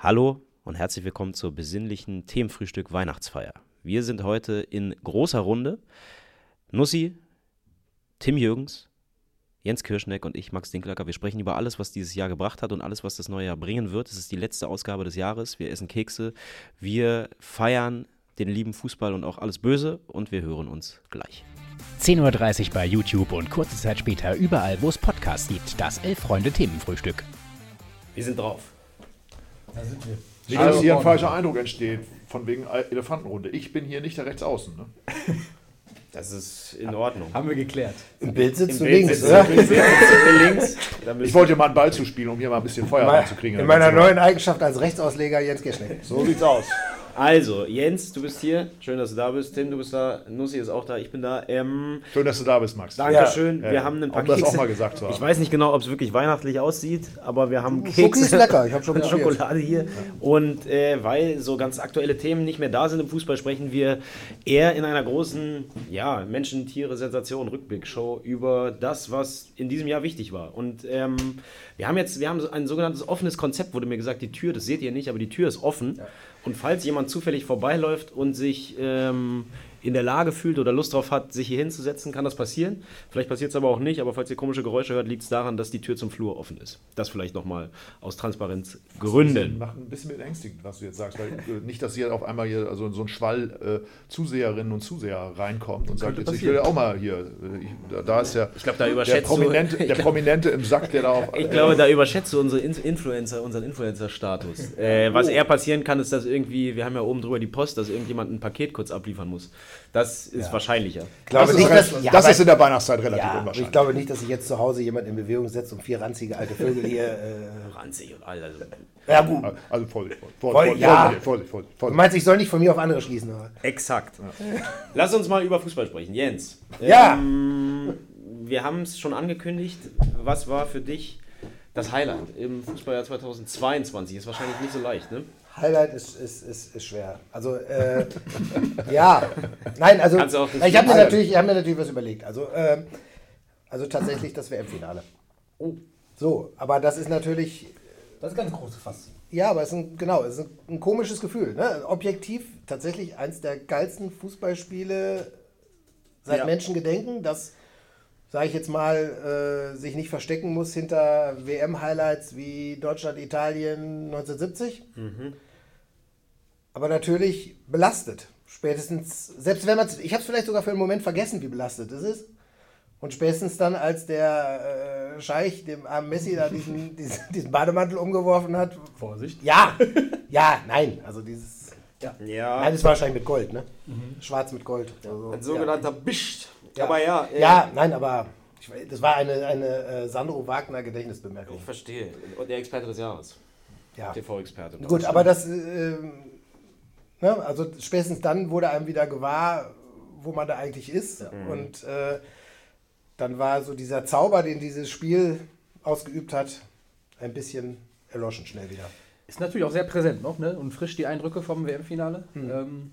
Hallo und herzlich willkommen zur besinnlichen Themenfrühstück Weihnachtsfeier. Wir sind heute in großer Runde. Nussi, Tim Jürgens, Jens Kirschneck und ich, Max Dinklacker. Wir sprechen über alles, was dieses Jahr gebracht hat und alles, was das neue Jahr bringen wird. Es ist die letzte Ausgabe des Jahres. Wir essen Kekse, wir feiern den lieben Fußball und auch alles Böse und wir hören uns gleich. 10.30 Uhr bei YouTube und kurze Zeit später überall, wo es Podcasts gibt. Das Elf-Freunde-Themenfrühstück. Wir sind drauf. Da sind wir. Nicht, dass hier ein falscher Eindruck entsteht, von wegen Elefantenrunde. Ich bin hier nicht der Rechtsaußen. Ne? Das ist in Ordnung. Haben wir geklärt. Im Bild sitzt Im du Bild links, oder? links. Ich wollte mal einen Ball zuspielen, um hier mal ein bisschen Feuer reinzukriegen. In meiner neuen Eigenschaft als Rechtsausleger Jens Kirschneck. So sieht's aus. Also, Jens, du bist hier. Schön, dass du da bist. Tim, du bist da. Nussi ist auch da. Ich bin da. Ähm, Schön, dass du da bist, Max. Dankeschön. Ja, wir haben ein paar um das auch Kekse. mal gesagt zu haben. Ich weiß nicht genau, ob es wirklich weihnachtlich aussieht, aber wir haben Schoki ist Kekse. lecker, ich hab schon. Schokolade hier. Und äh, weil so ganz aktuelle Themen nicht mehr da sind im Fußball, sprechen wir eher in einer großen ja, Menschen, Tiere, Sensation, Rückblickshow über das, was in diesem Jahr wichtig war. Und ähm, wir haben jetzt, wir haben ein sogenanntes offenes Konzept, wurde mir gesagt, die Tür, das seht ihr nicht, aber die Tür ist offen. Und falls jemand zufällig vorbeiläuft und sich ähm, in der Lage fühlt oder Lust drauf hat, sich hier hinzusetzen, kann das passieren. Vielleicht passiert es aber auch nicht, aber falls ihr komische Geräusche hört, liegt es daran, dass die Tür zum Flur offen ist. Das vielleicht nochmal aus Transparenzgründen. Macht ein bisschen beängstigend, was du jetzt sagst, weil äh, nicht, dass hier auf einmal hier also so ein Schwall äh, Zuseherinnen und Zuseher reinkommt und sagt, jetzt, ich will ja auch mal hier, äh, ich, da, da ist ja Ich glaube, da der, Prominente, der Prominente im Sack, der da auf... Ich glaube, da überschätzt du unsere In Influencer, unseren Influencer-Status. Äh, was eher passieren kann, ist, dass irgendwie, wir haben ja oben drüber die Post, dass irgendjemand ein Paket kurz abliefern muss. Das ist wahrscheinlicher. Ich glaube das ist, nicht, dass, ja, das ist in der Weihnachtszeit relativ ja, unwahrscheinlich. ich glaube nicht, dass sich jetzt zu Hause jemand in Bewegung setzt und vier ranzige alte Vögel hier. Äh, Ranzig und all. Also, ja, gut. also Vorsicht, Vorsicht, Voll- Vorsicht, ja. Vorsicht, Vorsicht, Vorsicht, Du meinst, ich soll nicht von mir auf andere schließen, oder? exakt. Lass uns mal über Fußball sprechen. Jens. Ja. Ähm, wir haben es schon angekündigt. Was war für dich das Highlight im Fußballjahr 2022? Ist wahrscheinlich nicht so leicht, ne? Highlight ist, ist, ist, ist schwer. Also, äh, ja. Nein, also, ich habe mir, natürlich- ich hab mir natürlich was überlegt. Also, äh, also tatsächlich das WM-Finale. Oh. So, aber das ist natürlich Das ist ganz große Fass. Ja, aber es ist ein, genau, es ist ein, ein komisches Gefühl. Ne? Objektiv tatsächlich eins der geilsten Fußballspiele seit Ja. Menschengedenken, das, sage ich jetzt mal, äh, sich nicht verstecken muss hinter WM-Highlights wie Deutschland-Italien 1970. Aber natürlich belastet. Spätestens, selbst wenn man es, ich habe es vielleicht sogar für einen Moment vergessen, wie belastet es ist. Und spätestens dann, als der äh, Scheich dem armen Messi da diesen, diesen, diesen Bademantel umgeworfen hat. Vorsicht. Ja, ja, ich also dieses. Ja. Nein, das war wahrscheinlich mit Gold, ne? Schwarz mit Gold. Also, Ein sogenannter Bischt. ja. Aber ja. äh, Ja, nein, aber ich, das war eine, eine äh, Sandro Wagner Gedächtnisbemerkung. Ich verstehe. Und der Experte des Jahres. Ja. TV-Experte. Gut, aber das, äh, ne, also spätestens dann wurde einem wieder gewahr, wo man da eigentlich ist. Und äh, dann war so dieser Zauber, den dieses Spiel ausgeübt hat, ein bisschen erloschen schnell wieder. Ist natürlich auch sehr präsent noch, ne? Und frisch die Eindrücke vom WM-Finale. Ähm,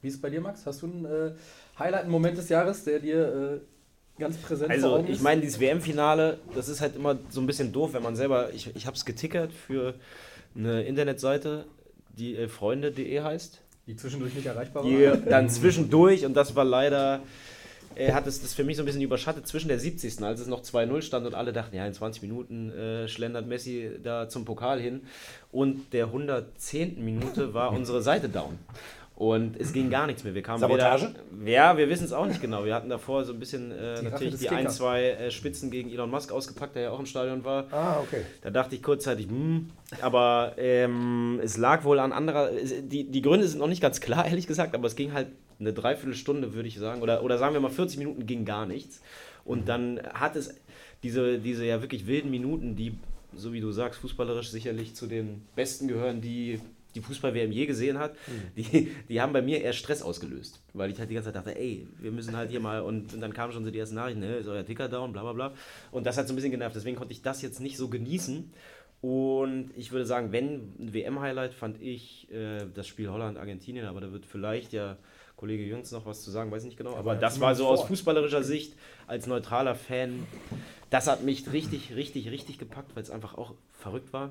wie ist es bei dir, Max? Hast du ein äh, Highlight, einen Moment des Jahres, der dir äh, ganz präsent Also, Augen ich ist? meine, dieses WM-Finale, das ist halt immer so ein bisschen doof, wenn man selber. Ich, ich habe es getickert für eine Internetseite, die äh, freunde.de heißt. die zwischendurch nicht erreichbar war. Die dann zwischendurch, und das war leider. äh, hat es das für mich so ein bisschen überschattet zwischen der 70. als es noch 2-0 stand und alle dachten, ja, in 20 Minuten äh, schlendert Messi da zum Pokal hin. Und der 110. Minute war unsere Seite down. Und es ging gar nichts mehr. Wir kamen Sabotage? Weder, ja, wir wissen es auch nicht genau. Wir hatten davor so ein bisschen äh, Rache natürlich die ein, zwei äh, Spitzen gegen Elon Musk ausgepackt, der ja auch im Stadion war. Ah, okay. Da dachte ich kurzzeitig, hm, aber ähm, es lag wohl an anderer. Die, die Gründe sind noch nicht ganz klar, ehrlich gesagt, aber es ging halt eine Dreiviertelstunde, würde ich sagen, oder, oder sagen wir mal 40 Minuten ging gar nichts. Und dann hat es diese, diese ja wirklich wilden Minuten, die, so wie du sagst, fußballerisch sicherlich zu den besten gehören, die die Fußball-WM je gesehen hat, die, die haben bei mir eher Stress ausgelöst. Weil ich halt die ganze Zeit dachte, ey, wir müssen halt hier mal, und, und dann kamen schon so die ersten Nachrichten, ne, ist euer Ticker down, bla bla bla. Und das hat so ein bisschen genervt, deswegen konnte ich das jetzt nicht so genießen. Und ich würde sagen, wenn ein WM-Highlight fand ich äh, das Spiel Holland-Argentinien, aber da wird vielleicht ja Kollege Jüngst noch was zu sagen, weiß ich nicht genau. Aber das war so aus fußballerischer Sicht, als neutraler Fan, das hat mich richtig, richtig, richtig gepackt, weil es einfach auch verrückt war.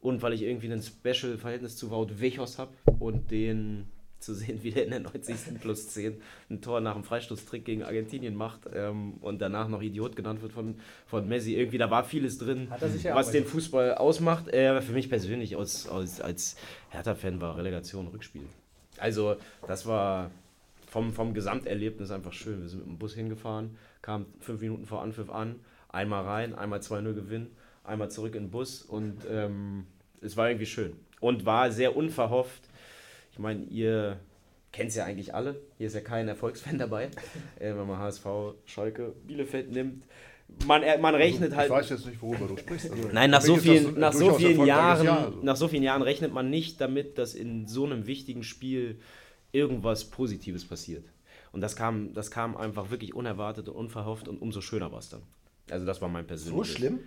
Und weil ich irgendwie ein Special-Verhältnis zu Wout Wechos habe und den zu sehen, wie der in der 90. plus 10 ein Tor nach einem Freistoßtrick gegen Argentinien macht ähm, und danach noch Idiot genannt wird von, von Messi. Irgendwie, da war vieles drin, was den Fußball ausmacht. Äh, für mich persönlich aus, aus, als Hertha-Fan war Relegation Rückspiel. Also, das war vom, vom Gesamterlebnis einfach schön. Wir sind mit dem Bus hingefahren, kamen fünf Minuten vor Anpfiff an, einmal rein, einmal 2-0 Gewinn, einmal zurück in den Bus und ähm, es war irgendwie schön. Und war sehr unverhofft ich meine, ihr kennt es ja eigentlich alle. Hier ist ja kein Erfolgsfan dabei. äh, wenn man HSV, Schalke, Bielefeld nimmt. Man, man rechnet also, halt. Ich weiß jetzt nicht, worüber du sprichst. Also, Nein, nach so, vielen, nach, so vielen Jahren, Jahr, also. nach so vielen Jahren rechnet man nicht damit, dass in so einem wichtigen Spiel irgendwas Positives passiert. Und das kam, das kam einfach wirklich unerwartet und unverhofft und umso schöner war es dann. Also das war mein persönliches. So schlimm?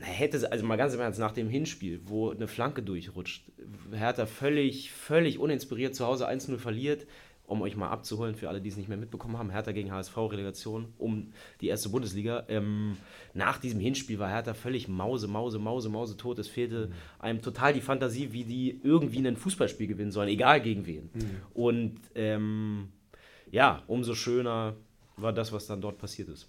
Hätte, also mal ganz im Ernst, nach dem Hinspiel, wo eine Flanke durchrutscht, Hertha völlig, völlig uninspiriert zu Hause 1-0 verliert, um euch mal abzuholen, für alle, die es nicht mehr mitbekommen haben, Hertha gegen HSV, Relegation um die erste Bundesliga. Ähm, nach diesem Hinspiel war Hertha völlig Mause, Mause, Mause, Mause tot. Es fehlte mhm. einem total die Fantasie, wie die irgendwie ein Fußballspiel gewinnen sollen, egal gegen wen. Mhm. Und ähm, ja, umso schöner war das, was dann dort passiert ist.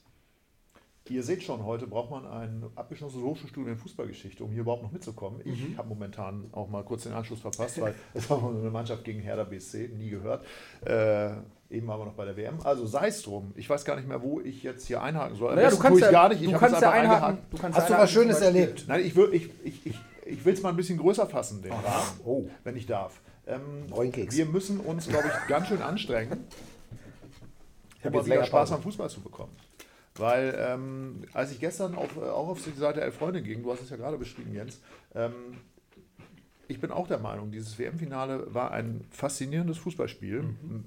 Ihr seht schon, heute braucht man ein abgeschlossenes Hochschulstudium in Fußballgeschichte, um hier überhaupt noch mitzukommen. Ich mhm. habe momentan auch mal kurz den Anschluss verpasst, weil es war eine Mannschaft gegen Hertha BSC, nie gehört. Äh, eben waren wir noch bei der WM. Also sei es drum. Ich weiß gar nicht mehr, wo ich jetzt hier einhaken soll. Naja, du kannst ja, gar nicht. Ich du kannst ja einhaken. Du kannst Hast du was Schönes erlebt? Nein, ich will es ich, ich, ich, ich mal ein bisschen größer fassen, den Rahmen, oh. wenn ich darf. Ähm, wir müssen uns, glaube ich, ganz schön anstrengen, um wieder Spaß am Fußball zu bekommen. Weil ähm, als ich gestern auf, auch auf die Seite Elf Freunde ging, du hast es ja gerade beschrieben, Jens, ähm, ich bin auch der Meinung, dieses WM-Finale war ein faszinierendes Fußballspiel. Mhm.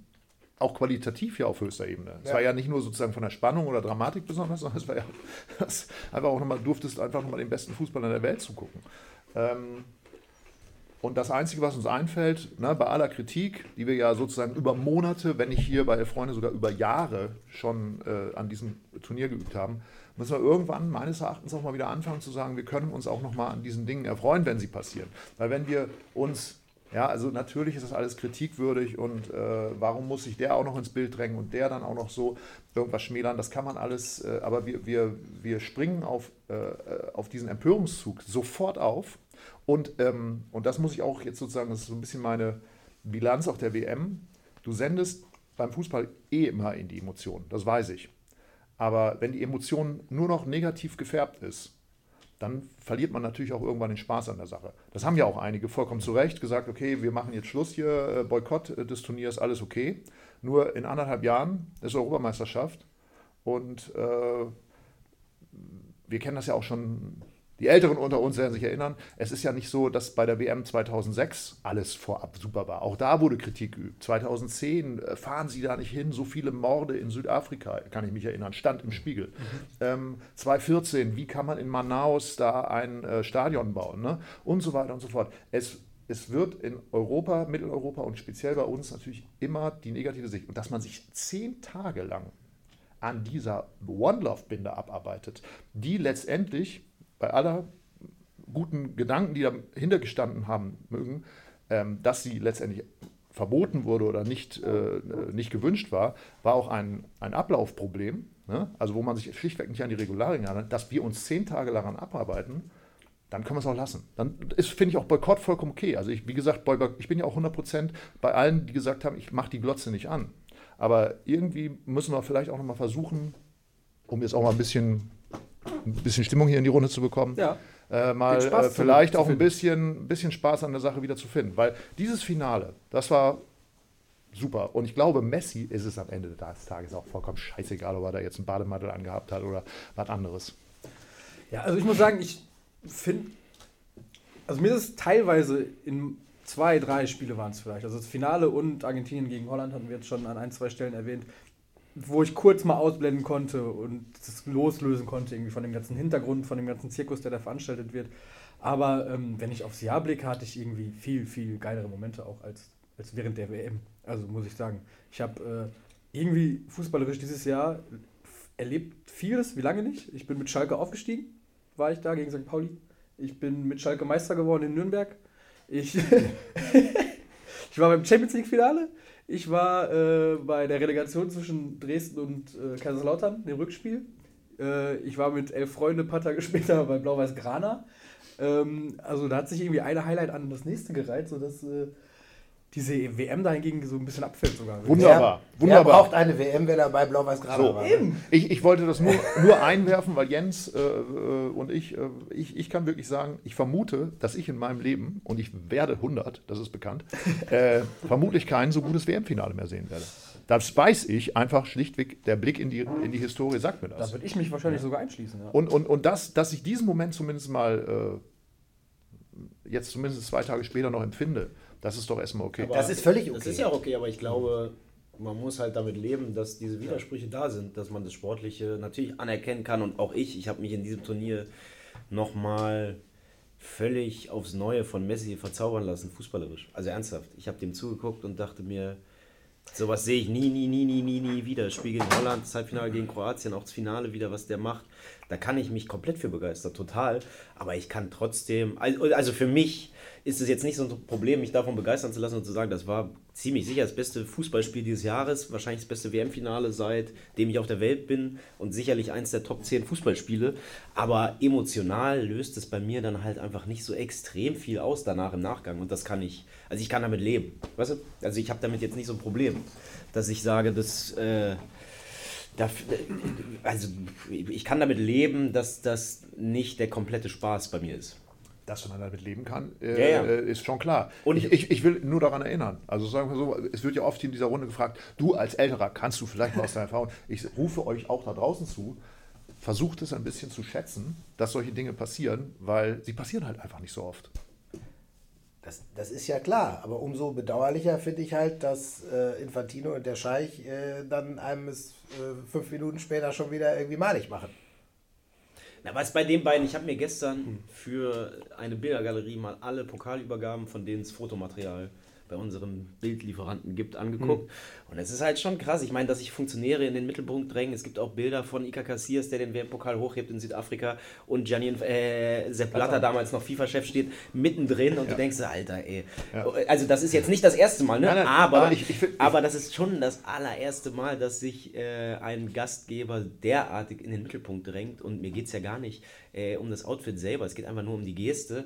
Auch qualitativ ja auf höchster Ebene. Ja. Es war ja nicht nur sozusagen von der Spannung oder Dramatik besonders, sondern es war ja das einfach auch nochmal, durftest einfach nochmal den besten Fußball der Welt zugucken. Ähm, und das Einzige, was uns einfällt, ne, bei aller Kritik, die wir ja sozusagen über Monate, wenn nicht hier bei Freunde sogar über Jahre schon äh, an diesem Turnier geübt haben, müssen wir irgendwann meines Erachtens auch mal wieder anfangen zu sagen, wir können uns auch nochmal an diesen Dingen erfreuen, wenn sie passieren. Weil wenn wir uns, ja, also natürlich ist das alles kritikwürdig und äh, warum muss sich der auch noch ins Bild drängen und der dann auch noch so irgendwas schmälern, das kann man alles, äh, aber wir, wir, wir springen auf, äh, äh, auf diesen Empörungszug sofort auf und, ähm, und das muss ich auch jetzt sozusagen, das ist so ein bisschen meine Bilanz auch der WM. Du sendest beim Fußball eh immer in die Emotionen, das weiß ich. Aber wenn die Emotion nur noch negativ gefärbt ist, dann verliert man natürlich auch irgendwann den Spaß an der Sache. Das haben ja auch einige vollkommen zu Recht gesagt, okay, wir machen jetzt Schluss hier, äh, Boykott des Turniers, alles okay. Nur in anderthalb Jahren ist Europameisterschaft und äh, wir kennen das ja auch schon die Älteren unter uns werden sich erinnern, es ist ja nicht so, dass bei der WM 2006 alles vorab super war. Auch da wurde Kritik geübt. 2010 äh, fahren sie da nicht hin, so viele Morde in Südafrika, kann ich mich erinnern, stand im Spiegel. Ähm, 2014, wie kann man in Manaus da ein äh, Stadion bauen ne? und so weiter und so fort. Es es wird in Europa, Mitteleuropa und speziell bei uns natürlich immer die negative Sicht. Und dass man sich zehn Tage lang an dieser One-Love-Binde abarbeitet, die letztendlich bei aller guten Gedanken, die dahinter gestanden haben mögen, ähm, dass sie letztendlich verboten wurde oder nicht, äh, nicht gewünscht war, war auch ein, ein Ablaufproblem, ne? also wo man sich schlichtweg nicht an die Regularien handelt, dass wir uns zehn Tage daran abarbeiten, dann können wir es auch lassen. Dann ist, finde ich, auch Boykott vollkommen okay. Also ich, wie gesagt, ich bin ja auch 100% bei allen, die gesagt haben, ich mache die Glotze nicht an. Aber irgendwie müssen wir vielleicht auch nochmal versuchen, um jetzt auch mal ein bisschen ein bisschen Stimmung hier in die Runde zu bekommen. Ja. Äh, mal äh, vielleicht auch ein bisschen, bisschen Spaß an der Sache wieder zu finden. Weil dieses Finale, das war super. Und ich glaube, Messi ist es am Ende des Tages auch vollkommen scheißegal, ob er da jetzt einen Bademantel angehabt hat oder was anderes. Ja, also ich muss sagen, ich finde, also mir ist es teilweise in zwei, drei Spiele waren es vielleicht. Also das Finale und Argentinien gegen Holland hatten wir jetzt schon an ein, zwei Stellen erwähnt wo ich kurz mal ausblenden konnte und das loslösen konnte, irgendwie von dem ganzen Hintergrund, von dem ganzen Zirkus, der da veranstaltet wird. Aber ähm, wenn ich aufs Jahr blicke, hatte ich irgendwie viel, viel geilere Momente auch als, als während der WM. Also muss ich sagen. Ich habe äh, irgendwie fußballerisch dieses Jahr erlebt vieles, wie lange nicht. Ich bin mit Schalke aufgestiegen, war ich da gegen St. Pauli. Ich bin mit Schalke Meister geworden in Nürnberg. Ich, ich war beim Champions League-Finale. Ich war äh, bei der Relegation zwischen Dresden und äh, Kaiserslautern, dem Rückspiel. Äh, ich war mit elf Freunde ein paar Tage später bei Blau-Weiß Grana. Ähm, also da hat sich irgendwie eine Highlight an das nächste gereiht, sodass äh, diese WM da hingegen so ein bisschen abfällt sogar. Wunderbar. Wer, Wunderbar. wer braucht eine WM, wenn er bei Blau-Weiß Grana So, war? ich, ich wollte das nur, nur einwerfen, weil Jens äh, äh, und ich, äh, ich, ich kann wirklich sagen, ich vermute, dass ich in meinem Leben, und ich werde 100, das ist bekannt, äh, vermutlich kein so gutes WM-Finale mehr sehen werde. Das weiß ich einfach schlichtweg, der Blick in die, in die Historie sagt mir Da das. würde ich mich wahrscheinlich sogar einschließen. Ja. Und, und, und das, dass ich diesen Moment zumindest mal äh, jetzt zumindest zwei Tage später noch empfinde, das ist doch erstmal okay. Das ist völlig Das okay. ist ja auch okay, aber ich glaube, man muss halt damit leben, dass diese Widersprüche da sind, dass man das Sportliche natürlich anerkennen kann und auch ich, ich habe mich in diesem Turnier nochmal völlig aufs Neue von Messi verzaubern lassen, fußballerisch. Also ernsthaft. Ich habe dem zugeguckt und dachte mir, sowas sehe ich nie, nie, nie, nie, nie, nie wieder. Spiel gegen Holland, das Halbfinale gegen Kroatien, auch das Finale wieder, was der macht. Da kann ich mich komplett für begeistern, total. Aber ich kann trotzdem, also für mich ist es jetzt nicht so ein Problem, mich davon begeistern zu lassen und zu sagen, das war ziemlich sicher das beste Fußballspiel dieses Jahres, wahrscheinlich das beste WM-Finale seitdem ich auf der Welt bin und sicherlich eins der Top 10 Fußballspiele. Aber emotional löst es bei mir dann halt einfach nicht so extrem viel aus danach im Nachgang und das kann ich, also ich kann damit leben. Weißt du? Also ich habe damit jetzt nicht so ein Problem, dass ich sage, dass. Äh, also ich kann damit leben, dass das nicht der komplette Spaß bei mir ist. Dass man damit leben kann, äh, Ja, ja. äh, ist schon klar. Und- Und ich, ich, ich will nur daran erinnern. Also sagen wir so, es wird ja oft in dieser Runde gefragt, du als Älterer, kannst du vielleicht mal aus deiner Erfahrung, ich rufe euch auch da draußen zu, versucht es ein bisschen zu schätzen, dass solche Dinge passieren, weil sie passieren halt einfach nicht so oft. Das, das ist ja klar, aber umso bedauerlicher finde ich halt, dass äh, Infantino und der Scheich äh, dann einem es äh, fünf Minuten später schon wieder irgendwie malig machen. Na, was bei den beiden, ich habe mir gestern für eine Bildergalerie mal alle Pokalübergaben, von denen es Fotomaterial bei unserem Bildlieferanten gibt, angeguckt. Und es ist halt schon krass. Ich meine, dass sich Funktionäre in den Mittelpunkt drängen. Es gibt auch Bilder von Ika Casillas, der den WM-Pokal hochhebt in Südafrika und Gianni, äh, Sepp Blatter, damals noch FIFA-Chef, steht mittendrin und du denkst, Alter, ey. Also das ist jetzt nicht das erste Mal, ne? Nein, nein, aber, aber ich- ich find- aber das ist schon das allererste Mal, dass sich äh, ein Gastgeber derartig in den Mittelpunkt drängt. Und mir geht es ja gar nicht äh, um das Outfit selber, es geht einfach nur um die Geste.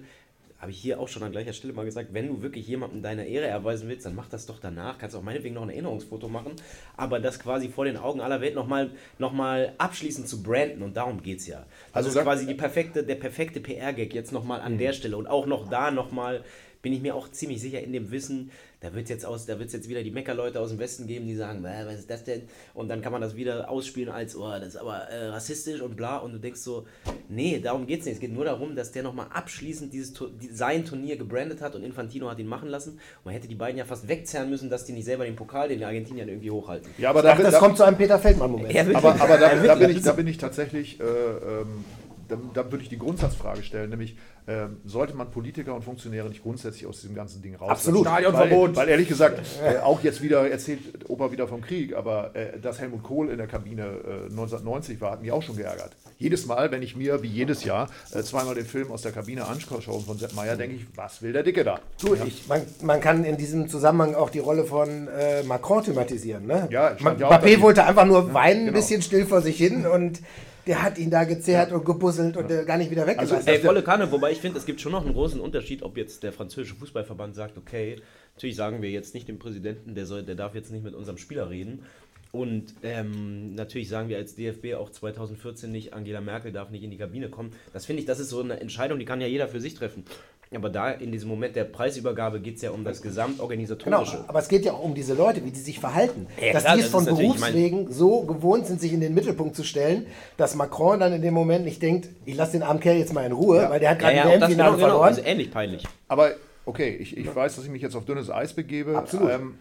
Habe ich hier auch schon an gleicher Stelle mal gesagt, wenn du wirklich jemandem deine Ehre erweisen willst, dann mach das doch danach. Kannst auch meinetwegen noch ein Erinnerungsfoto machen, aber das quasi vor den Augen aller Welt nochmal noch mal abschließend zu branden und darum geht es ja. Das Also ist quasi die perfekte, der perfekte PR-Gag jetzt nochmal an der Stelle und auch noch da nochmal bin ich mir auch ziemlich sicher in dem Wissen, da wird es jetzt, aus- da wird's jetzt wieder die Meckerleute aus dem Westen geben, die sagen, "Bäh, was ist das denn? Und dann kann man das wieder ausspielen als, oh, das ist aber äh, rassistisch und bla. Und du denkst so, nee, darum geht es nicht. Es geht nur darum, dass der nochmal abschließend dieses, sein Turnier gebrandet hat und Infantino hat ihn machen lassen. Und man hätte die beiden ja fast wegzerren müssen, dass die nicht selber den Pokal den Argentiniern irgendwie hochhalten. Ja, aber Ich dachte, das da, kommt zu einem Peter Feldmann-Moment. Ja, aber, aber da, da, bin ich, da bin ich tatsächlich, äh, ähm, da, da würde ich die Grundsatzfrage stellen, nämlich ähm, sollte man Politiker und Funktionäre nicht grundsätzlich aus diesem ganzen Ding raus? Absolut. Stadionverbot. Weil, weil ehrlich gesagt, äh, auch jetzt wieder erzählt Opa wieder vom Krieg, aber äh, dass Helmut Kohl in der Kabine äh, 1990 war, hat mich auch schon geärgert. Jedes Mal, wenn ich mir, wie jedes Jahr, äh, zweimal den Film aus der Kabine anschaue von Sepp Meyer, denke ich, was will der Dicke da? Du, ich, man, man kann in diesem Zusammenhang auch die Rolle von äh, Macron thematisieren. Ne? Ja, ja Mbappé wollte einfach nur weinen, ein genau. bisschen still vor sich hin und der hat ihn da gezerrt und gebusselt und äh, gar nicht wieder weggelassen. Also, Ey, volle Kanne, wobei ich finde, es gibt schon noch einen großen Unterschied, ob jetzt der französische Fußballverband sagt, okay, natürlich sagen wir jetzt nicht dem Präsidenten, der, soll, der darf jetzt nicht mit unserem Spieler reden. Und ähm, natürlich sagen wir als DFB auch 2014 nicht, Angela Merkel darf nicht in die Kabine kommen. Das finde ich, das ist so eine Entscheidung, die kann ja jeder für sich treffen. Aber da in diesem Moment der Preisübergabe geht es ja um das Genau, Gesamtorganisatorische. aber es geht ja auch um diese Leute, wie die sich verhalten. Ja, dass klar, die es das von ist Berufswegen so gewohnt sind, sich in den Mittelpunkt zu stellen, dass Macron dann in dem Moment nicht denkt, ich lasse den armen Kerl jetzt mal in Ruhe, weil der hat Ja, gerade ja, auch das WM-Finale genau, genau, verloren. also ähnlich peinlich. Aber okay, ich, ich weiß, dass ich mich jetzt auf dünnes Eis begebe. Absolut. Ähm,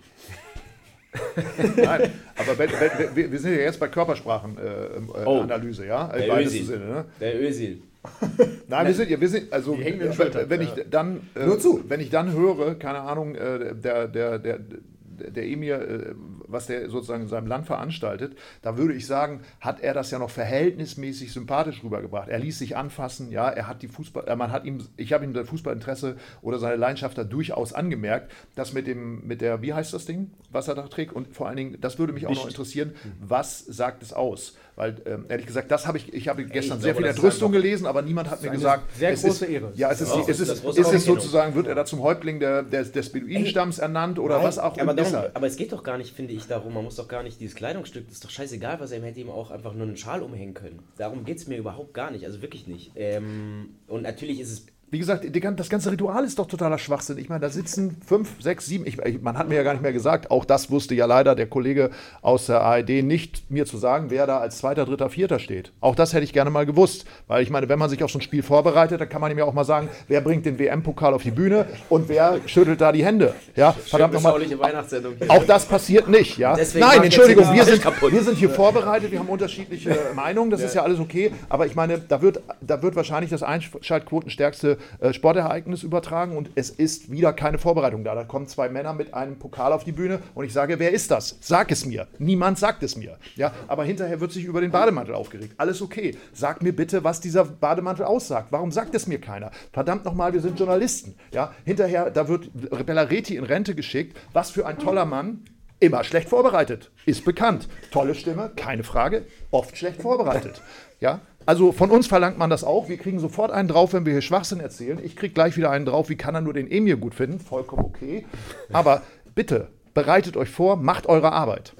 Nein, aber wenn, wenn, wir, wir sind ja jetzt bei Körpersprachenanalyse, äh, Oh. Analyse, ja? Im Der Özil. Sinne, ne? Der Özil. Nein, wir sind ja, wir sind, also Die hängen den wenn, Schultern, wenn ich dann, äh, Nur zu. wenn ich dann höre, keine Ahnung, äh, der, der, der, der Emir äh, was der sozusagen in seinem Land veranstaltet, da würde ich sagen, hat er das ja noch verhältnismäßig sympathisch rübergebracht. Er ließ sich anfassen, ja, er hat die Fußball, äh, man hat ihm, ich habe ihm das Fußballinteresse oder seine Leidenschaft da durchaus angemerkt, dass mit dem, mit der, wie heißt das Ding, was er da trägt und vor allen Dingen, das würde mich auch noch interessieren, was sagt es aus? Weil, ähm, ehrlich gesagt, das habe ich, ich habe gestern ich sehr glaube, viel das ist Entrüstung gelesen, aber niemand hat mir gesagt, sehr es große ist, Ehre. Ja, es ist, auch- es ist, das ist, große es sozusagen, wird er da zum Häuptling der, des, des Beduinenstamms ernannt oder Nein, was auch immer ist er. aber es geht doch gar nicht, finde ich, darum. Man muss doch gar nicht dieses Kleidungsstück, das ist doch scheißegal, was er ihm hätte ihm auch einfach nur einen Schal umhängen können. Darum geht es mir überhaupt gar nicht, also wirklich nicht. Ähm, und natürlich ist es. Wie gesagt, das ganze Ritual ist doch totaler Schwachsinn. Ich meine, da sitzen fünf, sechs, sieben, ich, man hat mir ja gar nicht mehr gesagt, auch das wusste ja leider der Kollege aus der ARD nicht, mir zu sagen, wer da als Zweiter, Dritter, Vierter steht. Auch das hätte ich gerne mal gewusst. Weil ich meine, wenn man sich auf so ein Spiel vorbereitet, dann kann man ihm ja auch mal sagen, wer bringt den WM-Pokal auf die Bühne und wer schüttelt da die Hände. Ja, verdammt nochmal. Auch das passiert nicht, ja. Deswegen Nein, Entschuldigung, wir sind, wir sind hier vorbereitet, wir haben unterschiedliche Meinungen, das ist ja alles okay, aber ich meine, da wird, da wird wahrscheinlich das einschaltquotenstärkste äh, Sportereignis übertragen und es ist wieder keine Vorbereitung da. Da kommen zwei Männer mit einem Pokal auf die Bühne und ich sage, wer ist das? Sag es mir. Niemand sagt es mir. Ja, aber hinterher wird sich über den Bademantel aufgeregt. Alles okay. Sag mir bitte, was dieser Bademantel aussagt. Warum sagt es mir keiner? Verdammt nochmal, wir sind Journalisten. Ja, hinterher, da wird Bellaretti in Rente geschickt. Was für ein toller Mann. Immer schlecht vorbereitet, ist bekannt. Tolle Stimme, keine Frage, oft schlecht vorbereitet. Ja, also von uns verlangt man das auch. Wir kriegen sofort einen drauf, wenn wir hier Schwachsinn erzählen. Ich kriege gleich wieder einen drauf, wie kann er nur den Emir gut finden? Vollkommen okay. Aber bitte, bereitet euch vor, macht eure Arbeit.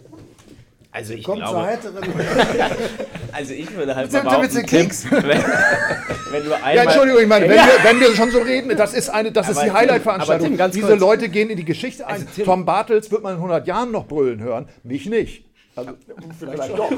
Also ich Kommt zur glaube, heiteren. also ich würde halt Sind mal behaupten, Keks? Wenn, wenn du einmal... Ja, Entschuldigung, ich meine, wenn, wir, wenn wir schon so reden, das ist, eine, das ist Aber die Tim, Highlight-Veranstaltung. Diese kurz. Leute gehen in die Geschichte ein. Also Tom Bartels wird man in 100 Jahren noch brüllen hören, mich nicht. Also, vielleicht doch.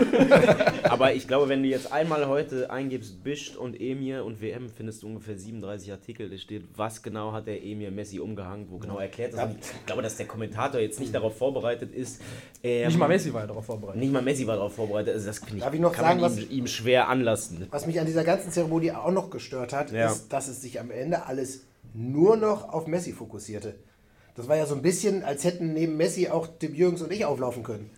Aber ich glaube, wenn du jetzt einmal heute eingibst, Bischt und Emir und WM, findest du ungefähr 37 Artikel. Da steht, was genau hat der Emir Messi umgehangen, wo genau erklärt ist. Und ich glaube, dass der Kommentator jetzt nicht darauf vorbereitet ist. ähm, Nicht mal Messi war ja darauf vorbereitet. Nicht mal Messi war darauf vorbereitet. Also das ich, Darf ich noch kann sagen, man was- ihm, ihm schwer anlasten. Was mich an dieser ganzen Zeremonie auch noch gestört hat, Ja. ist, dass es sich am Ende alles nur noch auf Messi fokussierte. Das war ja so ein bisschen, als hätten neben Messi auch Tim Jürgens und ich auflaufen können.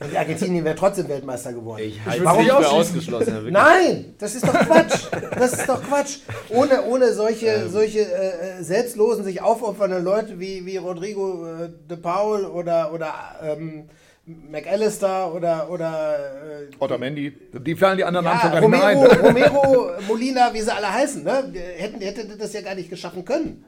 Und die Argentinien wäre trotzdem Weltmeister geworden. Ich halte Warum nicht für ausgeschlossen. Wirklich. Nein, das ist doch Quatsch. Das ist doch Quatsch. Ohne, ohne solche, solche äh, selbstlosen, sich aufopfernden Leute wie, wie Rodrigo äh, de Paul oder, oder ähm, McAllister oder, oder äh, Otamendi, die fallen die anderen Namen ja, schon gar nicht mehr Romero, ein. Romero, Molina, wie sie alle heißen, ne? Hätten, hätte das ja gar nicht geschaffen können.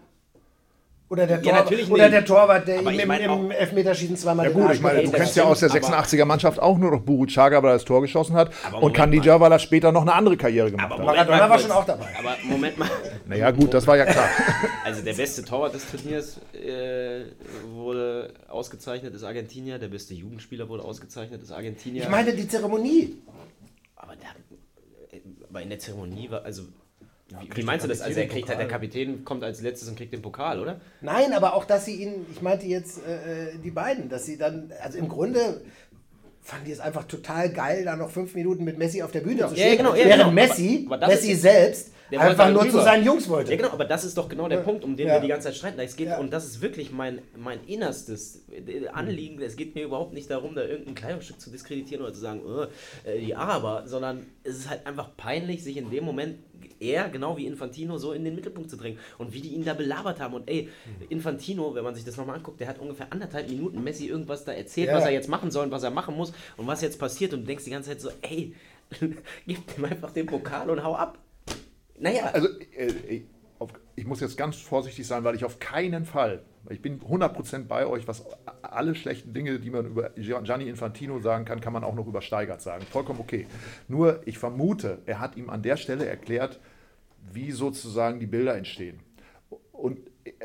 Oder der, Ja, Torwart, oder der Torwart, der Aber ihm ich im, mein im Elfmeterschießen zweimal Ja gut, ich meine, du kennst ja aus der aber- 86er Mannschaft auch nur noch Buru Chaga, weil er das Tor geschossen hat. Und Kandija, weil er später noch eine andere Karriere gemacht Aber hat. Maradona war schon auch dabei. Aber Moment mal. Naja gut, das war ja klar. Also der beste Torwart des Turniers äh, wurde ausgezeichnet, ist Argentinier. Der beste Jugendspieler wurde ausgezeichnet, ist Argentinier. Ich meine die Zeremonie. aber, der, aber in der Zeremonie war, also wie, wie meinst du das? Also er kriegt halt, der Kapitän kommt als letztes und kriegt den Pokal, oder? Nein, aber auch, dass sie ihn, ich meinte jetzt äh, äh, die beiden, dass sie dann, also im Grunde fanden die es einfach total geil, da noch fünf Minuten mit Messi auf der Bühne zu Ja, stehen. genau, ja, während genau. Messi, Aber- aber Messi selbst, Der einfach halt nur rüber. zu seinen Jungs wollte. Ja, genau, aber das ist doch genau der Punkt, um den Ja. wir die ganze Zeit streiten. Es geht, Ja. und das ist wirklich mein, mein innerstes äh, Anliegen. Es geht mir überhaupt nicht darum, da irgendein Kleidungsstück zu diskreditieren oder zu sagen, oh, die Araber, sondern es ist halt einfach peinlich, sich in dem Moment er, genau wie Infantino, so in den Mittelpunkt zu drängen. Und wie die ihn da belabert haben. Und ey, Infantino, wenn man sich das nochmal anguckt, der hat ungefähr anderthalb Minuten Messi irgendwas da erzählt, Ja. was er jetzt machen soll und was er machen muss und was jetzt passiert. Und du denkst die ganze Zeit so, ey, gib ihm einfach den Pokal und hau ab. Naja, Also äh, ich, muss jetzt ganz vorsichtig sein, weil ich auf keinen Fall, ich bin 100% bei euch, was alle schlechten Dinge, die man über Gianni Infantino sagen kann, kann man auch noch über Steigert sagen. Vollkommen okay. Nur ich vermute, er hat ihm an der Stelle erklärt, wie sozusagen die Bilder entstehen. Und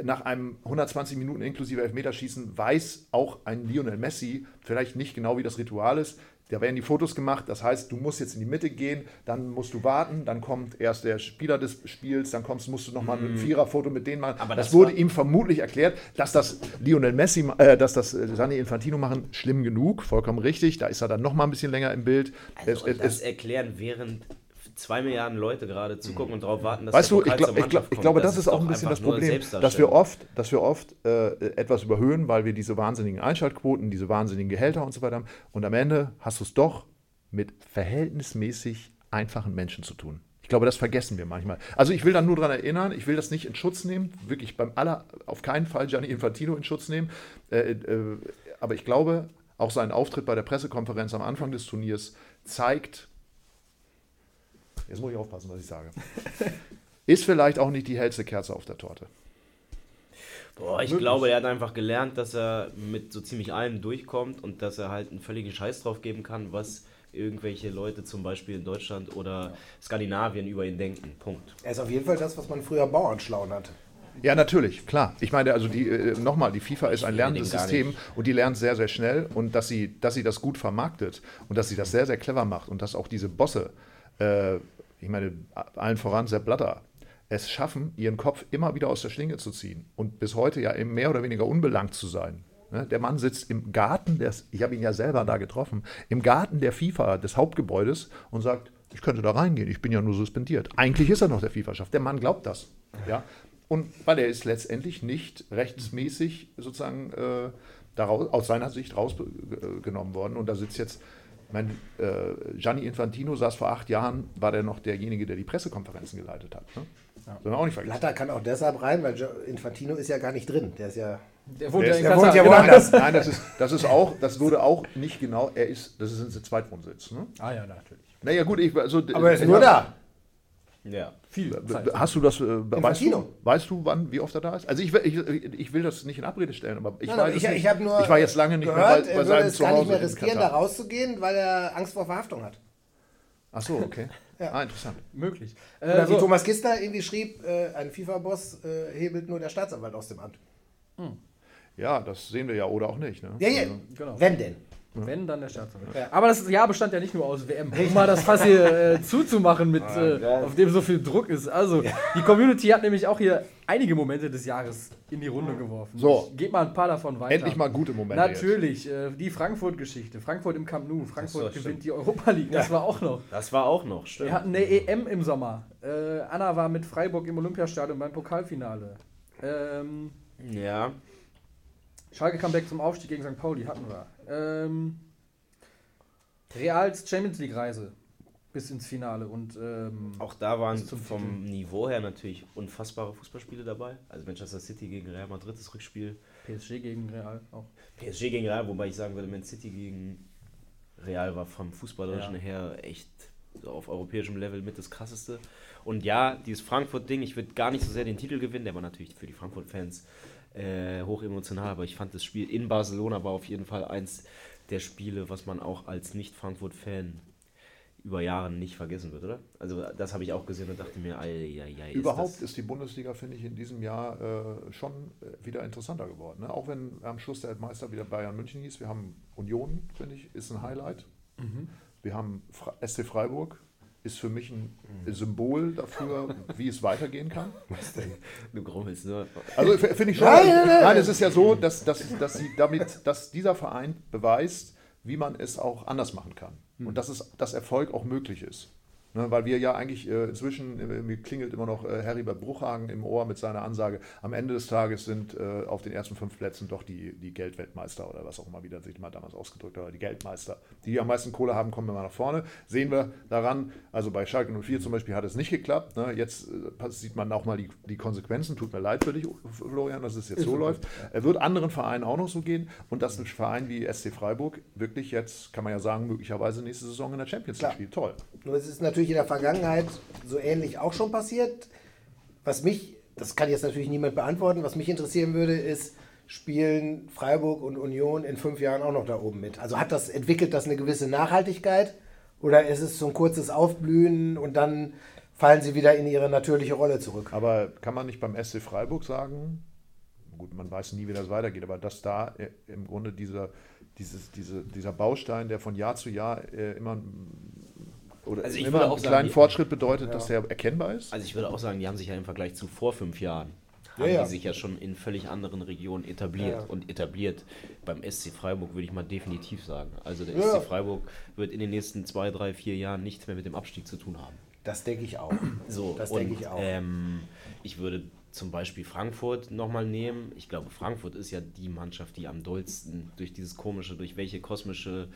nach einem 120 Minuten inklusive Elfmeterschießen weiß auch ein Lionel Messi vielleicht nicht genau, wie das Ritual ist. Da werden die Fotos gemacht, das heißt, du musst jetzt in die Mitte gehen, dann musst du warten, dann kommt erst der Spieler des Spiels, dann kommst, musst du nochmal ein Viererfoto mit denen machen. Aber das, das wurde ihm vermutlich erklärt, dass das Lionel Messi, äh, dass das äh, Gianni Infantino machen, schlimm genug, vollkommen richtig. Da ist er dann nochmal ein bisschen länger im Bild. Also es- das es- erklären während zwei Milliarden Leute gerade zugucken und darauf warten, dass Weißt der du, ich, Pokal glaub, zur ich, glaub, ich glaube, das, ist auch ein bisschen das Problem, dass wir oft, dass wir oft äh, etwas überhöhen, weil wir diese wahnsinnigen Einschaltquoten, diese wahnsinnigen Gehälter und so weiter haben. Und am Ende hast du es doch mit verhältnismäßig einfachen Menschen zu tun. Ich glaube, das vergessen wir manchmal. Also ich will dann nur daran erinnern, ich will das nicht in Schutz nehmen, wirklich beim aller, auf keinen Fall Gianni Infantino in Schutz nehmen. Äh, äh, aber ich glaube, auch sein Auftritt bei der Pressekonferenz am Anfang des Turniers zeigt, jetzt muss ich aufpassen, was ich sage, ist vielleicht auch nicht die hellste Kerze auf der Torte. Boah, ich glaube, er hat einfach gelernt, dass er mit so ziemlich allem durchkommt und dass er halt einen völligen Scheiß drauf geben kann, was irgendwelche Leute zum Beispiel in Deutschland oder Skandinavien über ihn denken. Punkt. Er ist auf jeden Fall das, was man früher Bauernschlau nannte. Ja, natürlich, klar. Ich meine, also die, äh, nochmal, die FIFA ist ein lernendes System und die lernt sehr, sehr schnell und dass sie, dass sie das gut vermarktet und dass sie das sehr, sehr clever macht und dass auch diese Bosse, äh, ich meine, allen voran Sepp Blatter, es schaffen, ihren Kopf immer wieder aus der Schlinge zu ziehen und bis heute ja eben mehr oder weniger unbelangt zu sein. Ne, Der Mann sitzt im Garten, des, ich habe ihn ja selber da getroffen, im Garten der FIFA, des Hauptgebäudes und sagt, ich könnte da reingehen, ich bin ja nur suspendiert. Eigentlich ist er noch der FIFA-Chef. Der Mann glaubt das. Ja? Und weil er ist letztendlich nicht rechtsmäßig sozusagen äh, daraus, aus seiner Sicht rausgenommen worden. Und da sitzt jetzt, mein äh, Gianni Infantino saß vor acht Jahren, war der noch derjenige, der die Pressekonferenzen geleitet hat. Ne? Sollen wir auch nicht vergessen. Blatter kann auch deshalb rein, weil Infantino ist ja gar nicht drin. Der ist ja. Der wohnt Der ja ist- in der wohnt ja genau. woanders. Nein, das ist, das ist auch, das wurde auch nicht genau, er ist, das ist ein Zweitwohnsitz. Ne? Ah ja, natürlich. Naja gut, ich, also, Aber er ist nur da. Ja. Viel Zeit. Hast du das, äh, weißt du, weißt du, wann, wie oft er da ist? Also ich, will- ich, ich will das nicht in Abrede stellen, aber ich Nein, weiß ich, nicht. ich nur ich war jetzt lange nicht gehört, mehr bei, er bei würde seinem es gar nicht Zuhause mehr riskieren, da rauszugehen, weil er Angst vor Verhaftung hat. Ach so, okay. Ja. Ah, interessant. Möglich. Oder Äh, wie so, Thomas Gister irgendwie schrieb, äh, ein FIFA-Boss äh, hebelt nur der Staatsanwalt aus dem Amt. Ja, das sehen wir ja oder auch nicht. Ne? Ja, ja. Also, genau. Wenn denn. Wenn, dann der Staatsanwalt. Ja. Aber das Jahr bestand ja nicht nur aus WM. Um mal das Fass hier äh, zuzumachen, mit, äh, auf dem so viel Druck ist. Also, die Community hat nämlich auch hier einige Momente des Jahres in die Runde geworfen. So. Ich gebe mal ein paar davon weiter. Endlich mal gute Momente. Natürlich, äh, die Frankfurt-Geschichte. Frankfurt im Camp Nou. Frankfurt gewinnt die Europa League. Das war auch noch. Das war auch noch, stimmt. Wir hatten eine EM im Sommer. Äh, Anna war mit Freiburg im Olympiastadion beim Pokalfinale. Ähm, Ja. Schalke Comeback zum Aufstieg gegen St. Pauli hatten wir. Ähm, Reals Champions League Reise bis ins Finale und ähm, Auch da waren vom Niveau her natürlich unfassbare Fußballspiele dabei. Also Manchester City gegen Real Madrid, das Rückspiel. PSG gegen Real auch. PSG gegen Real, wobei ich sagen würde, Man City gegen Real war vom Fußballerischen Ja. her echt auf europäischem Level mit das krasseste. Und ja, dieses Frankfurt-Ding, ich würde gar nicht so sehr den Titel gewinnen, der war natürlich für die Frankfurt-Fans äh, hoch emotional, aber ich fand das Spiel in Barcelona war auf jeden Fall eins der Spiele, was man auch als Nicht-Frankfurt-Fan über Jahre nicht vergessen wird, oder? Also das habe ich auch gesehen und dachte mir, ei, ei, ei, ist Überhaupt das- ist die Bundesliga, finde ich, in diesem Jahr äh, schon äh, wieder interessanter geworden. Ne? Auch wenn am Schluss der Meister wieder Bayern München hieß. Wir haben Union, finde ich, ist ein Highlight. Wir haben SC Freiburg, ist für mich ein Symbol dafür, wie es weitergehen kann. Du grummelst, ne? Also finde ich schon. Nein, nein, nein. Nein, es ist ja so, dass, dass, dass, sie damit, dass dieser Verein beweist, wie man es auch anders machen kann. Und dass, es, dass Erfolg auch möglich ist. Ne, weil wir ja eigentlich äh, inzwischen, äh, mir klingelt immer noch äh, Heribert Bruchhagen im Ohr mit seiner Ansage, am Ende des Tages sind äh, auf den ersten fünf Plätzen doch die, die Geldweltmeister oder was auch immer wieder sich mal damals ausgedrückt hat, die Geldmeister. Die, die am meisten Kohle haben, kommen immer nach vorne. Sehen wir daran, also bei Schalke 04 zum Beispiel hat es nicht geklappt. Ne? Jetzt äh, sieht man auch mal die, die Konsequenzen. Tut mir leid für dich, Florian, dass es jetzt so läuft. Er wird anderen Vereinen auch noch so gehen und dass ein Verein wie SC Freiburg wirklich jetzt, kann man ja sagen, möglicherweise nächste Saison in der Champions League spielt. Toll. Nur es ist natürlich in der Vergangenheit so ähnlich auch schon passiert. Was mich, das kann jetzt natürlich niemand beantworten, was mich interessieren würde, ist, spielen Freiburg und Union in fünf Jahren auch noch da oben mit? Also hat das, entwickelt das eine gewisse Nachhaltigkeit oder ist es so ein kurzes Aufblühen und dann fallen sie wieder in ihre natürliche Rolle zurück? Aber kann man nicht beim SC Freiburg sagen, gut, man weiß nie, wie das weitergeht, aber dass da äh, im Grunde dieser, dieses, diese, dieser Baustein, der von Jahr zu Jahr äh, immer, oder Also ich immer würde einen auch sagen, kleinen Fortschritt bedeutet, dass der erkennbar ist? Also ich würde auch sagen, die haben sich ja im Vergleich zu vor fünf Jahren, haben Ja, ja. die sich ja schon in völlig anderen Regionen etabliert. Ja, ja. Und etabliert beim SC Freiburg würde ich mal definitiv sagen. Also der Ja, ja. SC Freiburg wird in den nächsten zwei, drei, vier Jahren nichts mehr mit dem Abstieg zu tun haben. Das denke ich auch. So, das denke ich auch. Ähm, ich würde zum Beispiel Frankfurt nochmal nehmen. Ich glaube, Frankfurt ist ja die Mannschaft, die am dollsten durch dieses komische, durch welche kosmische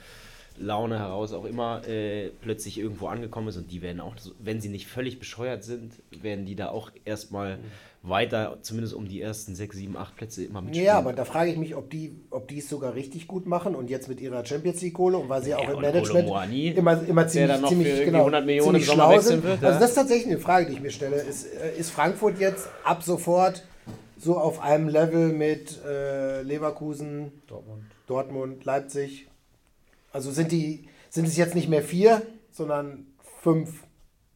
Laune heraus auch immer äh, plötzlich irgendwo angekommen ist und die werden auch, wenn sie nicht völlig bescheuert sind, werden die da auch erstmal weiter, zumindest um die ersten sechs, sieben, acht Plätze immer mitspielen. Ja, aber da frage ich mich, ob die, ob die es sogar richtig gut machen und jetzt mit ihrer Champions League Kohle und weil sie auch Ja, im und Management Kolomoani, immer, immer der ziemlich, dann noch ziemlich, genau, 100 Millionen ziemlich im schlau sind. wird, Also das ist tatsächlich eine Frage, die ich mir stelle. Ist, äh, ist Frankfurt jetzt ab sofort so auf einem Level mit äh, Leverkusen, Dortmund. Dortmund, Leipzig? Also sind die sind es jetzt nicht mehr vier, sondern fünf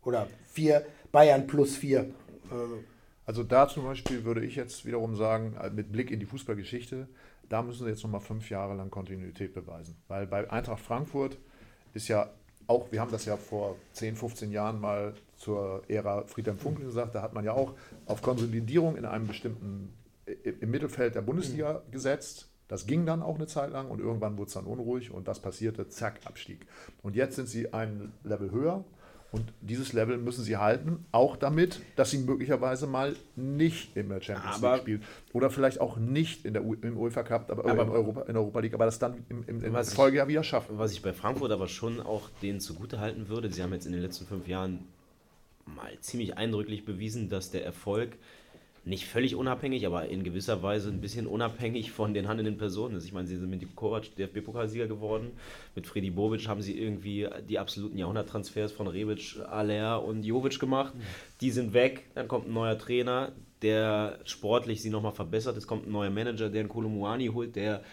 oder vier, Bayern plus vier. Äh, Also da zum Beispiel würde ich jetzt wiederum sagen, äh, mit Blick in die Fußballgeschichte, da müssen sie jetzt nochmal fünf Jahre lang Kontinuität beweisen. Weil bei Eintracht Frankfurt ist ja auch, wir haben das ja vor 10, 15 Jahren mal zur Ära Friedhelm Funkel gesagt, da hat man ja auch auf Konsolidierung in einem bestimmten, i- im Mittelfeld der Bundesliga gesetzt. Das ging dann auch eine Zeit lang und irgendwann wurde es dann unruhig und das passierte, zack, Abstieg. Und jetzt sind sie ein Level höher und dieses Level müssen sie halten, auch damit, dass sie möglicherweise mal nicht in der Champions Aber- League spielen oder vielleicht auch nicht in der U im UEFA Cup, aber, Aber- in, Europa, in der Europa League, aber das dann im, im, im Folgejahr wieder schaffen. Was ich bei Frankfurt aber schon auch denen zugute halten würde, sie haben jetzt in den letzten fünf Jahren mal ziemlich eindrücklich bewiesen, dass der Erfolg nicht völlig unabhängig, aber in gewisser Weise ein bisschen unabhängig von den handelnden Personen ist. Ich meine, sie sind mit Dip Kovac DFB-Pokalsieger geworden. Mit Freddy Bobic haben sie irgendwie die absoluten Jahrhunderttransfers von Rebic, Aller und Jovic gemacht. Die sind weg, dann kommt ein neuer Trainer, der sportlich sie nochmal verbessert. Es kommt ein neuer Manager, der einen Kolomuani holt, der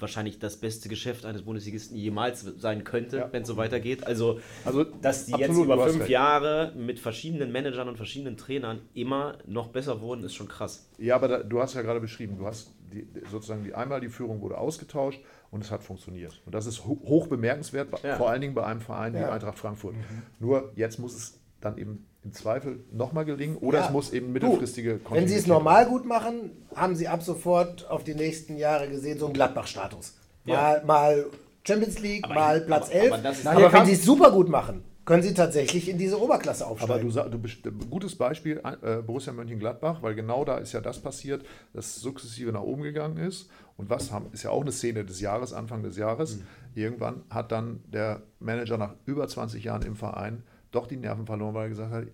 wahrscheinlich das beste Geschäft eines Bundesligisten jemals sein könnte, Ja. wenn es so weitergeht. Also, Also, dass die jetzt über fünf recht. Jahre mit verschiedenen Managern und verschiedenen Trainern immer noch besser wurden, ist schon krass. Ja, aber da, du hast ja gerade beschrieben, du hast die, sozusagen die einmal die Führung wurde ausgetauscht und es hat funktioniert. Und das ist ho hoch bemerkenswert, Ja. vor allen Dingen bei einem Verein wie Ja. Eintracht Frankfurt. Nur jetzt muss es dann eben im Zweifel nochmal gelingen oder Ja. es muss eben Du, mittelfristige Wenn sie es Kontinuität normal gut machen, haben sie ab sofort auf die nächsten Jahre gesehen so einen Gladbach-Status. Mal, mal Champions League, Aber mal Platz aber- 11. aber das ist- aber Na, hier wenn sie es super gut machen, können sie tatsächlich in diese Oberklasse Aber aufsteigen. du, sa- du best- gutes Beispiel, äh, Borussia Mönchengladbach, weil genau da ist ja das passiert, dass sukzessive nach oben gegangen ist. Und was haben, ist ja auch eine Szene des Jahres, Anfang des Jahres. Mhm. Irgendwann hat dann der Manager nach über 20 Jahren im Verein doch die Nerven verloren, weil er gesagt hat,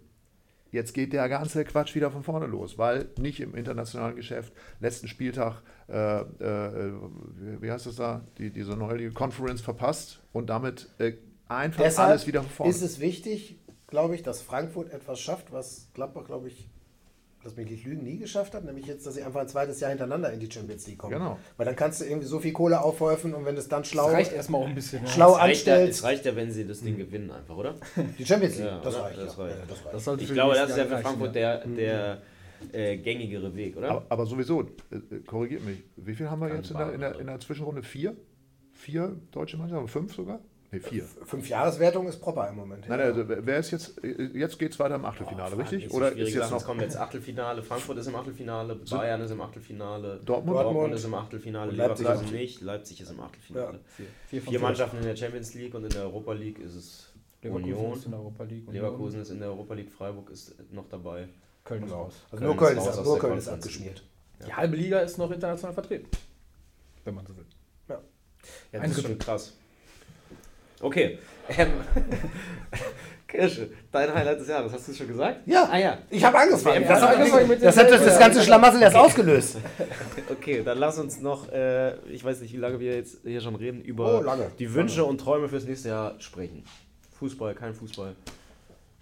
jetzt geht der ganze Quatsch wieder von vorne los, weil nicht im internationalen Geschäft, letzten Spieltag, äh, äh, wie- heißt das da, die, diese neue Conference verpasst und damit äh, einfach Deshalb alles wieder von vorne. ist es wichtig, glaube ich, dass Frankfurt etwas schafft, was Gladbach, glaube ich, mich nicht lügen, nie geschafft hat, nämlich jetzt, dass sie einfach ein zweites Jahr hintereinander in die Champions League kommen. Genau. Weil dann kannst du irgendwie so viel Kohle aufhäufen und wenn es dann schlau, Das reicht erstmal auch ein bisschen. Schlau Es reicht, ja, anstellst, es reicht ja, wenn sie das Ding gewinnen, einfach, oder? die Champions League, Ja, das, reicht, Das ja. reicht. Ja, das reicht. Das sollte Ich glaube, das ist ja für Frankfurt der, der äh, gängigere Weg, oder? Aber, aber sowieso, äh, äh, korrigiert mich, wie viel haben wir jetzt in der, in, der, in der Zwischenrunde? Vier? Vier deutsche Mannschaften? Fünf sogar? Ne, vier. Fünf-Jahreswertung ist proper im Moment. Nein, ja. also wer ist jetzt, jetzt geht es weiter im Achtelfinale, richtig? Jetzt Oder ist jetzt Sachen. noch Es kommen jetzt Achtelfinale, Frankfurt ist im Achtelfinale, Bayern ist im Achtelfinale, Dortmund? Dortmund. ist im Achtelfinale, Leipzig Leverkusen auch. nicht, Leipzig ist im Achtelfinale. Ja. Vier, vier Vier fünf. Mannschaften in der Champions League und in der Europa League ist es Leverkusen Union. ist in der Europa League. Union. Leverkusen ist in der Europa League, Freiburg ist noch dabei. Köln ist raus. Also nur Köln, ist ist, nur Köln ist abgeschmiert. Die halbe Liga ist noch international vertreten. Wenn man so will. Ja. Ja, Ein das ist Drittel. schon krass. Okay. Ähm, Kirsche, dein Highlight des Jahres, hast du es schon gesagt? Ja. Ah ja. Ich habe angefangen. Das, hat, angefangen mit das dem hat das, das ganze Schlamassel erst ausgelöst. Okay, dann lass uns noch, äh, ich weiß nicht, wie lange wir jetzt hier schon reden, über Oh, lange. die Wünsche und Träume fürs nächste Jahr sprechen. Fußball, kein Fußball.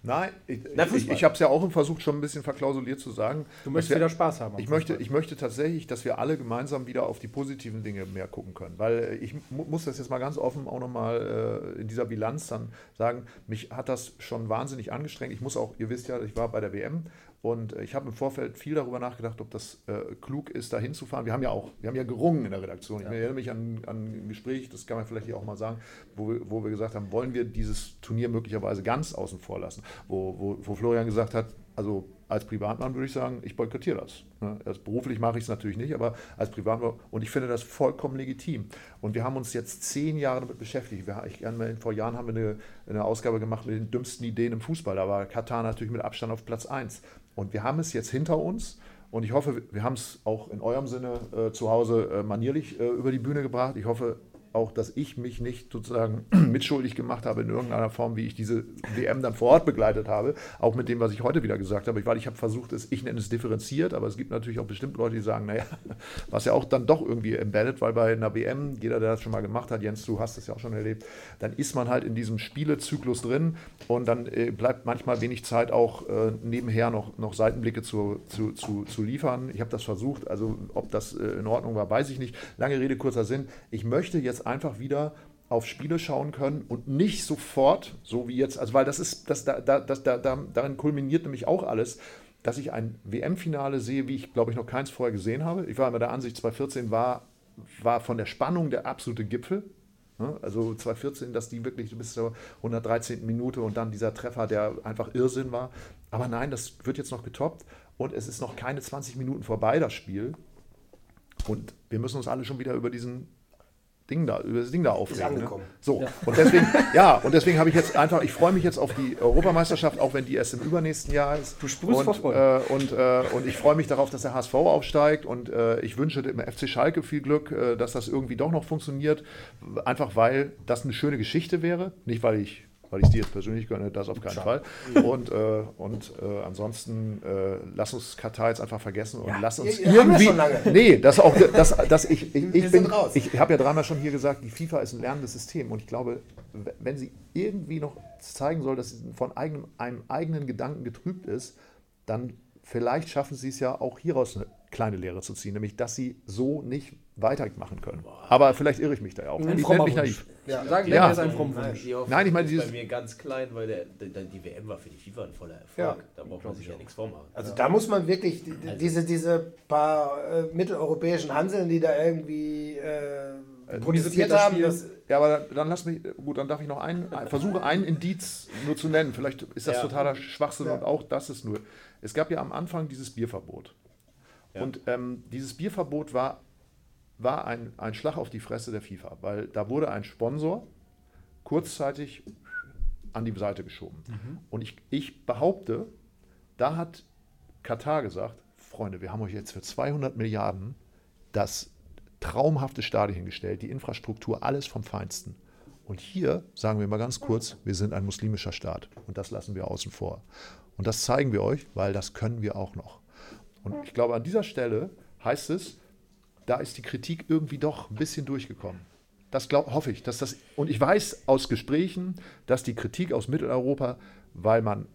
Nein, ich, Na, ich, ich habe es ja auch versucht, schon ein bisschen verklausuliert zu sagen. Du möchtest wir- wieder Spaß haben. Ich möchte, ich möchte tatsächlich, dass wir alle gemeinsam wieder auf die positiven Dinge mehr gucken können. Weil äh, ich mu muss das jetzt mal ganz offen auch nochmal äh, in dieser Bilanz dann sagen, mich hat das schon wahnsinnig angestrengt. Ich muss auch, ihr wisst ja, ich war bei der WM und äh, ich habe im Vorfeld viel darüber nachgedacht, ob das äh, klug ist, da hinzufahren. Wir haben ja auch, wir haben ja gerungen in der Redaktion. Ich erinnere mich an, an ein Gespräch, das kann man vielleicht hier auch mal sagen, wo wir, wo wir gesagt haben, wollen wir dieses Turnier möglicherweise ganz außen vor lassen? Wo, wo, wo Florian gesagt hat, also als Privatmann würde ich sagen, ich boykottiere das. Ne? Als beruflich mache ich es natürlich nicht, aber als Privatmann und ich finde das vollkommen legitim. Und wir haben uns jetzt zehn Jahre damit beschäftigt. Wir, ich, vor Jahren haben wir eine, eine, Ausgabe gemacht mit den dümmsten Ideen im Fußball. Da war Katar natürlich mit Abstand auf Platz 1. Und wir haben es jetzt hinter uns. Und ich hoffe, wir haben es auch in eurem Sinne äh, zu Hause äh, manierlich äh, über die Bühne gebracht. Ich hoffe, auch, dass ich mich nicht sozusagen mitschuldig gemacht habe in irgendeiner Form, wie ich diese WM dann vor Ort begleitet habe. Auch mit dem, was ich heute wieder gesagt habe. Weil ich habe versucht, es, ich nenne es differenziert, aber es gibt natürlich auch bestimmt Leute, die sagen, naja, was ja auch dann doch irgendwie embedded, weil bei einer WM, jeder, der das schon mal gemacht hat, Jens, du hast es ja auch schon erlebt, dann ist man halt in diesem Spielezyklus drin und dann äh, bleibt manchmal wenig Zeit auch äh, nebenher noch, noch Seitenblicke zu, zu, zu, zu liefern. Ich habe das versucht, also ob das äh, in Ordnung war, weiß ich nicht. Lange Rede, kurzer Sinn. Ich möchte jetzt einfach wieder auf Spiele schauen können und nicht sofort, so wie jetzt, also weil das ist, das, da, da, das, da, darin kulminiert nämlich auch alles, dass ich ein WM-Finale sehe, wie ich glaube ich noch keins vorher gesehen habe. Ich war immer der Ansicht, 2014 war, war von der Spannung der absolute Gipfel. Ne? Also 2014, dass die wirklich bis zur 113. Minute und dann dieser Treffer, der einfach Irrsinn war. Aber nein, das wird jetzt noch getoppt und es ist noch keine 20 Minuten vorbei, das Spiel. Und wir müssen uns alle schon wieder über diesen Ding da, über das Ding da aufregen. Ne? So, ja. und deswegen, ja, und deswegen habe ich jetzt einfach, ich freue mich jetzt auf die Europameisterschaft, auch wenn die erst im übernächsten Jahr ist. Du sprühst und, äh, und, äh, und ich freue mich darauf, dass der HSV aufsteigt und äh, ich wünsche dem FC Schalke viel Glück, äh, dass das irgendwie doch noch funktioniert. Einfach weil das eine schöne Geschichte wäre. Nicht, weil ich weil ich es dir jetzt persönlich gönne, das auf keinen. Fall. Und, äh, und äh, ansonsten äh, lass uns Katar jetzt einfach vergessen und ja, lass uns ihr, irgendwie. Nee, das auch, das, das ich, ich, ich bin, ich habe ja dreimal schon hier gesagt, die FIFA ist ein lernendes System und ich glaube, wenn sie irgendwie noch zeigen soll, dass sie von eigenem, einem eigenen Gedanken getrübt ist, dann vielleicht schaffen sie es ja auch hieraus eine kleine Lehre zu ziehen, nämlich dass sie so nicht weitermachen können. Aber vielleicht irre ich mich da ja auch. Ein ich nenne mich naiv. Ja, sagen ja. ist ein Frommenwunsch. Nein, ich meine, dieses bei mir ganz klein, weil der, der, die WM war für die FIFA ein voller Erfolg. Ja. Da braucht man sich ja nichts vormachen. Also da muss man wirklich also diese, diese paar äh, mitteleuropäischen Hanseln, die da irgendwie äh, protestiert haben. ja, aber dann lass mich, gut, dann darf ich noch einen, versuche einen Indiz nur zu nennen. Vielleicht ist das ja. totaler Schwachsinn und auch das ist nur. Es gab ja am Anfang dieses Bierverbot. Und ähm, dieses Bierverbot war, war ein, ein Schlag auf die Fresse der FIFA, weil da wurde ein Sponsor kurzzeitig an die Seite geschoben. Mhm. Und ich, ich behaupte, da hat Katar gesagt, Freunde, wir haben euch jetzt für 200 Milliarden das traumhafte Stadion hingestellt, die Infrastruktur, alles vom Feinsten. Und hier sagen wir mal ganz kurz, wir sind ein muslimischer Staat und das lassen wir außen vor. Und das zeigen wir euch, weil das können wir auch noch. Und ich glaube, an dieser Stelle heißt es, da ist die Kritik irgendwie doch ein bisschen durchgekommen. Das glaub, hoffe ich. Dass das, und ich weiß aus Gesprächen, dass die Kritik aus Mitteleuropa, weil man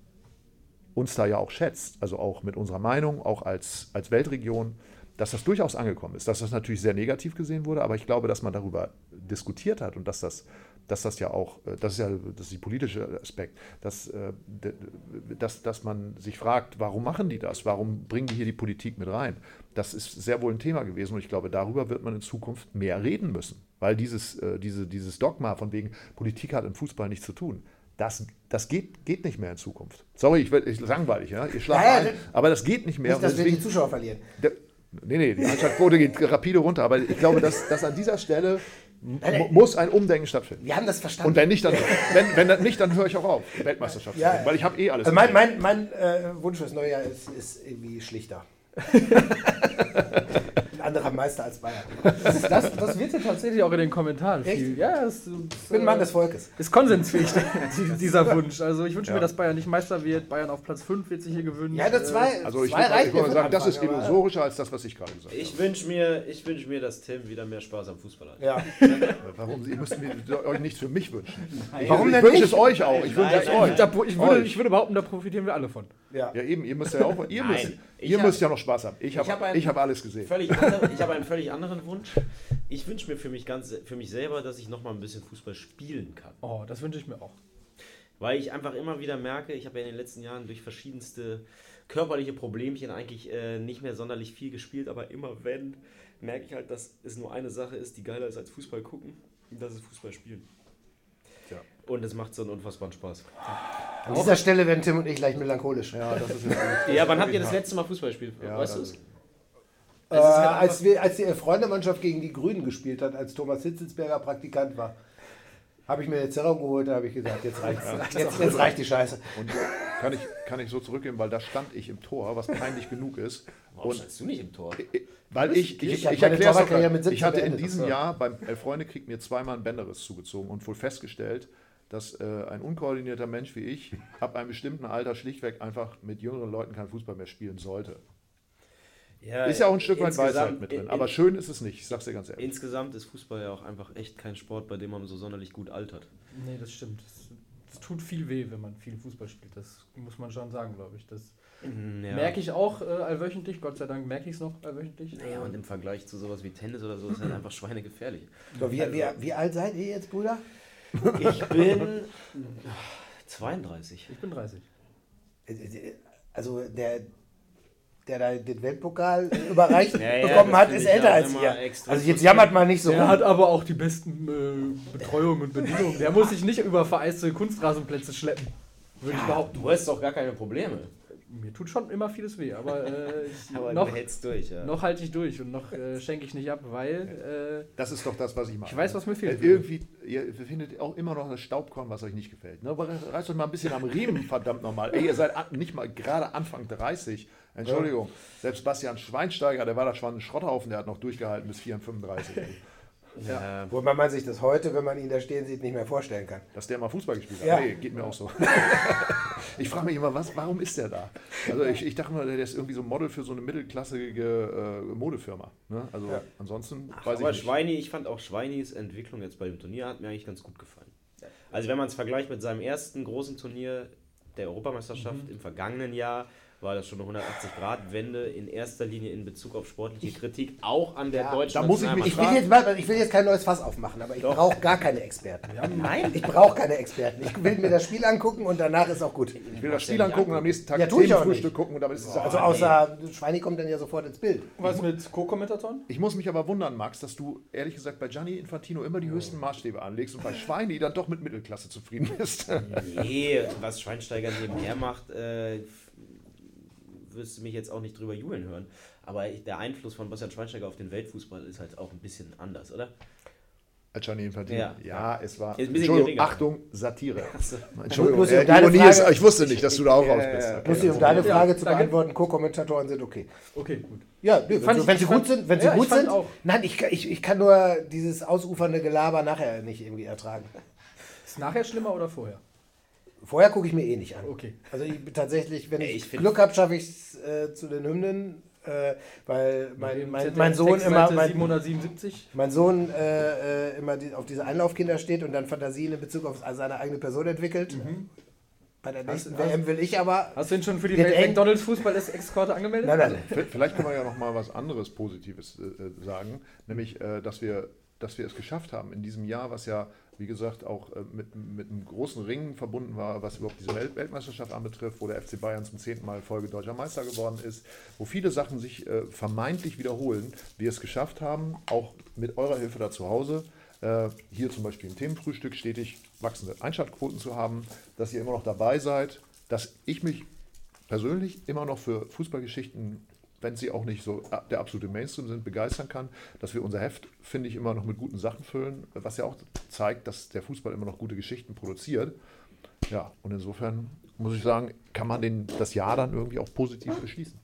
uns da ja auch schätzt, also auch mit unserer Meinung, auch als, als Weltregion, dass das durchaus angekommen ist. Dass das natürlich sehr negativ gesehen wurde, aber ich glaube, dass man darüber diskutiert hat und dass das dass das ja auch, äh, das ist ja das ist die politische Aspekt, dass, äh, dass, dass man sich fragt, warum machen die das? Warum bringen die hier die Politik mit rein? Das ist sehr wohl ein Thema gewesen und ich glaube, darüber wird man in Zukunft mehr reden müssen. Weil dieses, äh, diese, dieses Dogma von wegen, Politik hat im Fußball nichts zu tun, das, das geht, geht nicht mehr in Zukunft. Sorry, ich, ich langweilig, ja? ich schlafe ja, ja, aber das geht nicht mehr. Nicht, dass deswegen, wir die Zuschauer verlieren. Nee, nee, die Einschaltquote geht rapide runter, aber ich glaube, dass, dass an dieser Stelle muss ein Umdenken stattfinden. Wir haben das verstanden. Und wenn nicht, dann, wenn, wenn das nicht, dann höre ich auch auf, Weltmeisterschaft. Ja, weil ich habe eh alles. Also mein, mein, mein äh, Wunsch fürs neue Jahr ist, ist irgendwie schlichter. anderer Meister als Bayern. Das, das, das wird ja tatsächlich auch in den Kommentaren Echt? viel. Ja, das, ich bin Mann des Volkes. Ist konsensfähig, dieser Wunsch. Also ich wünsche ja. mir, dass Bayern nicht Meister wird. Bayern auf Platz 5 wird sich hier gewünscht. Ja, das zwei, also ich, zwei ich, würde sagen, das ist illusorischer als das, was ich gerade gesagt habe. Ich wünsche mir, wünsch mir, dass Tim wieder mehr Spaß am Fußball hat. Ja. Warum? Ihr müsst mir, euch nichts für mich wünschen. Nein. Warum ich denn wünsche es euch auch. Ich wünsche es euch. Ich würde, ich würde behaupten, da profitieren wir alle von. Ja, ja eben. Ihr müsst ja auch. Ihr müsst, ihr müsst ja noch Spaß haben. Ich habe hab hab alles gesehen. Völlig andere, ich habe einen völlig anderen Wunsch. Ich wünsche mir für mich, ganz, für mich selber, dass ich noch mal ein bisschen Fußball spielen kann. Oh, das wünsche ich mir auch. Weil ich einfach immer wieder merke, ich habe ja in den letzten Jahren durch verschiedenste körperliche Problemchen eigentlich äh, nicht mehr sonderlich viel gespielt, aber immer wenn, merke ich halt, dass es nur eine Sache ist, die geiler ist als Fußball gucken, und das ist Fußball spielen. Ja. Und es macht so einen unfassbaren Spaß. An dieser Stelle werden Tim und ich leicht melancholisch. Ja, das ist Ja, wann habt ihr das letzte Mal Fußball gespielt? Ja, weißt du es? Äh, halt einfach- als, wir, als die Freundemannschaft gegen die Grünen gespielt hat, als Thomas Hitzelsberger Praktikant war, habe ich mir eine Zerrung geholt, da habe ich gesagt, jetzt reicht jetzt, jetzt reicht die Scheiße. Und kann ich, kann ich so zurückgehen, weil da stand ich im Tor, was peinlich genug ist. Warum Und standst du nicht im Tor? weil ich, ich, Ich ich, erkläre es Ich 17 hatte in diesem. Jahr beim Elf-Freunde-Krieg mir zweimal ein Bänderriss zugezogen und wohl festgestellt, dass äh, ein unkoordinierter Mensch wie ich ab einem bestimmten Alter schlichtweg einfach mit jüngeren Leuten kein Fußball mehr spielen sollte. Ist ja auch ein Stück weit Weisheit mit drin. in- Aber schön ist es nicht, ich sag's dir ganz ehrlich. Insgesamt ist Fußball ja auch einfach echt kein Sport, bei dem man so sonderlich gut altert. Nee, das stimmt. Es, es tut viel weh, wenn man viel Fußball spielt. Das muss man schon sagen, glaube ich. Das Ja. merke ich auch äh, allwöchentlich. Gott sei Dank merke ich es noch allwöchentlich. Naja, und im Vergleich zu sowas wie Tennis oder so ist halt einfach schweinegefährlich. So, wie, wie, wie alt seid ihr jetzt, Bruder? Ich bin 32. Ich bin 30. Also der, der da den Weltpokal überreicht Ja, ja, bekommen hat, ist älter als ihr. extra Also jetzt jammert mal nicht so Der rum. hat aber auch die besten äh, Betreuung und Bedingungen. Der muss sich nicht über vereiste Kunstrasenplätze schleppen. Würde ich behaupten. Du hast doch gar keine Probleme. Mir tut schon immer vieles weh, aber, äh, ich, Aber noch, durch, ja. noch halte ich durch und noch äh, schenke ich nicht ab, weil äh, Das ist doch das, was ich mache. Ich weiß, was mir fehlt. Äh, Irgendwie, ihr findet auch immer noch das Staubkorn, was euch nicht gefällt. Ne? Aber reißt euch mal ein bisschen am Riemen, verdammt nochmal. Ey, ihr seid nicht mal gerade Anfang 30. Entschuldigung. Selbst Bastian Schweinsteiger, der war da schon ein Schrotthaufen, der hat noch durchgehalten bis 34. Ey. ja. Wobei man sich das heute, wenn man ihn da stehen sieht, nicht mehr vorstellen kann. Dass der mal Fußball gespielt hat. Ja. Nee, geht mir auch so. ich frage mich immer, was, warum ist der da? Also ich, ich dachte mal, der ist irgendwie so ein Model für so eine mittelklassige äh, Modefirma. Ne? Also Ja. ansonsten Ach, weiß ich aber nicht. Schweini, ich fand auch Schweinis Entwicklung jetzt bei dem Turnier hat mir eigentlich ganz gut gefallen. Also wenn man es vergleicht mit seinem ersten großen Turnier der Europameisterschaft Mhm. im vergangenen Jahr, war das schon eine 180-Grad-Wende in erster Linie in Bezug auf sportliche Kritik, auch an der Ja, deutschen da muss ich mich Ich will, jetzt, mal- ich will jetzt kein neues Fass aufmachen, aber ich brauche gar keine Experten. Nein, Ich brauche keine Experten. Ich will mir das Spiel angucken und danach ist auch gut. Ich will das Spiel angucken und am nächsten Tag Ja, tue ich auch Themenfrühstück nicht. gucken und damit ist es Also außer Schweini kommt dann ja sofort ins Bild. was mit Co-Kommentatoren? Ich muss mich aber wundern, Max, dass du ehrlich gesagt bei Gianni Infantino immer die höchsten Maßstäbe anlegst und bei Schweini dann doch mit Mittelklasse zufrieden bist. nee, was Schweinsteiger nebenher macht, äh, wirst du mich jetzt auch nicht drüber jubeln hören. Aber der Einfluss von Bastian Schweinsteiger auf den Weltfußball ist halt auch ein bisschen anders, oder? Als Gianni Infantino. Ja. Ja, es war. Entschuldigung. Achtung, Satire. Entschuldigung, ich um äh, Ironie Frage- ist, ich wusste nicht, dass du da auch raus Ja, bist. ja, ja. Okay. Muss ich, um deine Ja, Frage zu danke. beantworten, Co-Kommentatoren sind okay. Okay, gut. Ja, nee, wenn, Fand sie, ich- wenn sie ich gut fand- sind, wenn sie ja, ich gut fand sind. auch. Nein, ich, kann- ich, ich kann nur dieses ausufernde Gelaber nachher nicht irgendwie ertragen. Ist nachher schlimmer oder vorher? Vorher gucke ich mir eh nicht an. Okay. Also ich bin tatsächlich, wenn Ey, ich, ich Glück habe, schaffe ich es äh, zu den Hymnen, äh, weil mein, mein, mein Sohn immer mein, 777. mein Sohn äh, äh, immer die, auf diese Einlaufkinder steht und dann Fantasien in Bezug auf seine eigene Person entwickelt. Bei der nächsten hast- WM will ich aber. Hast du ihn schon für die Wird eng. McDonalds Fußball-Eskorte angemeldet? Nein, nein. V- Vielleicht können wir ja noch mal was anderes Positives äh, äh, sagen, nämlich, äh, dass, wir, dass wir es geschafft haben in diesem Jahr, was ja, wie gesagt, auch äh, mit, mit einem großen Ring verbunden war, was überhaupt diese Welt Weltmeisterschaft anbetrifft, wo der FC Bayern zum zehnten Mal Folge deutscher Meister geworden ist, wo viele Sachen sich äh, vermeintlich wiederholen, wir es geschafft haben, auch mit eurer Hilfe da zu Hause, äh, hier zum Beispiel im Themenfrühstück stetig wachsende Einschaltquoten zu haben, dass ihr immer noch dabei seid, dass ich mich persönlich immer noch für Fußballgeschichten, wenn sie auch nicht so der absolute Mainstream sind, begeistern kann, dass wir unser Heft, finde ich, immer noch mit guten Sachen füllen, was ja auch zeigt, dass der Fußball immer noch gute Geschichten produziert. Ja, und insofern muss ich sagen, kann man den, das Jahr dann irgendwie auch positiv beschließen.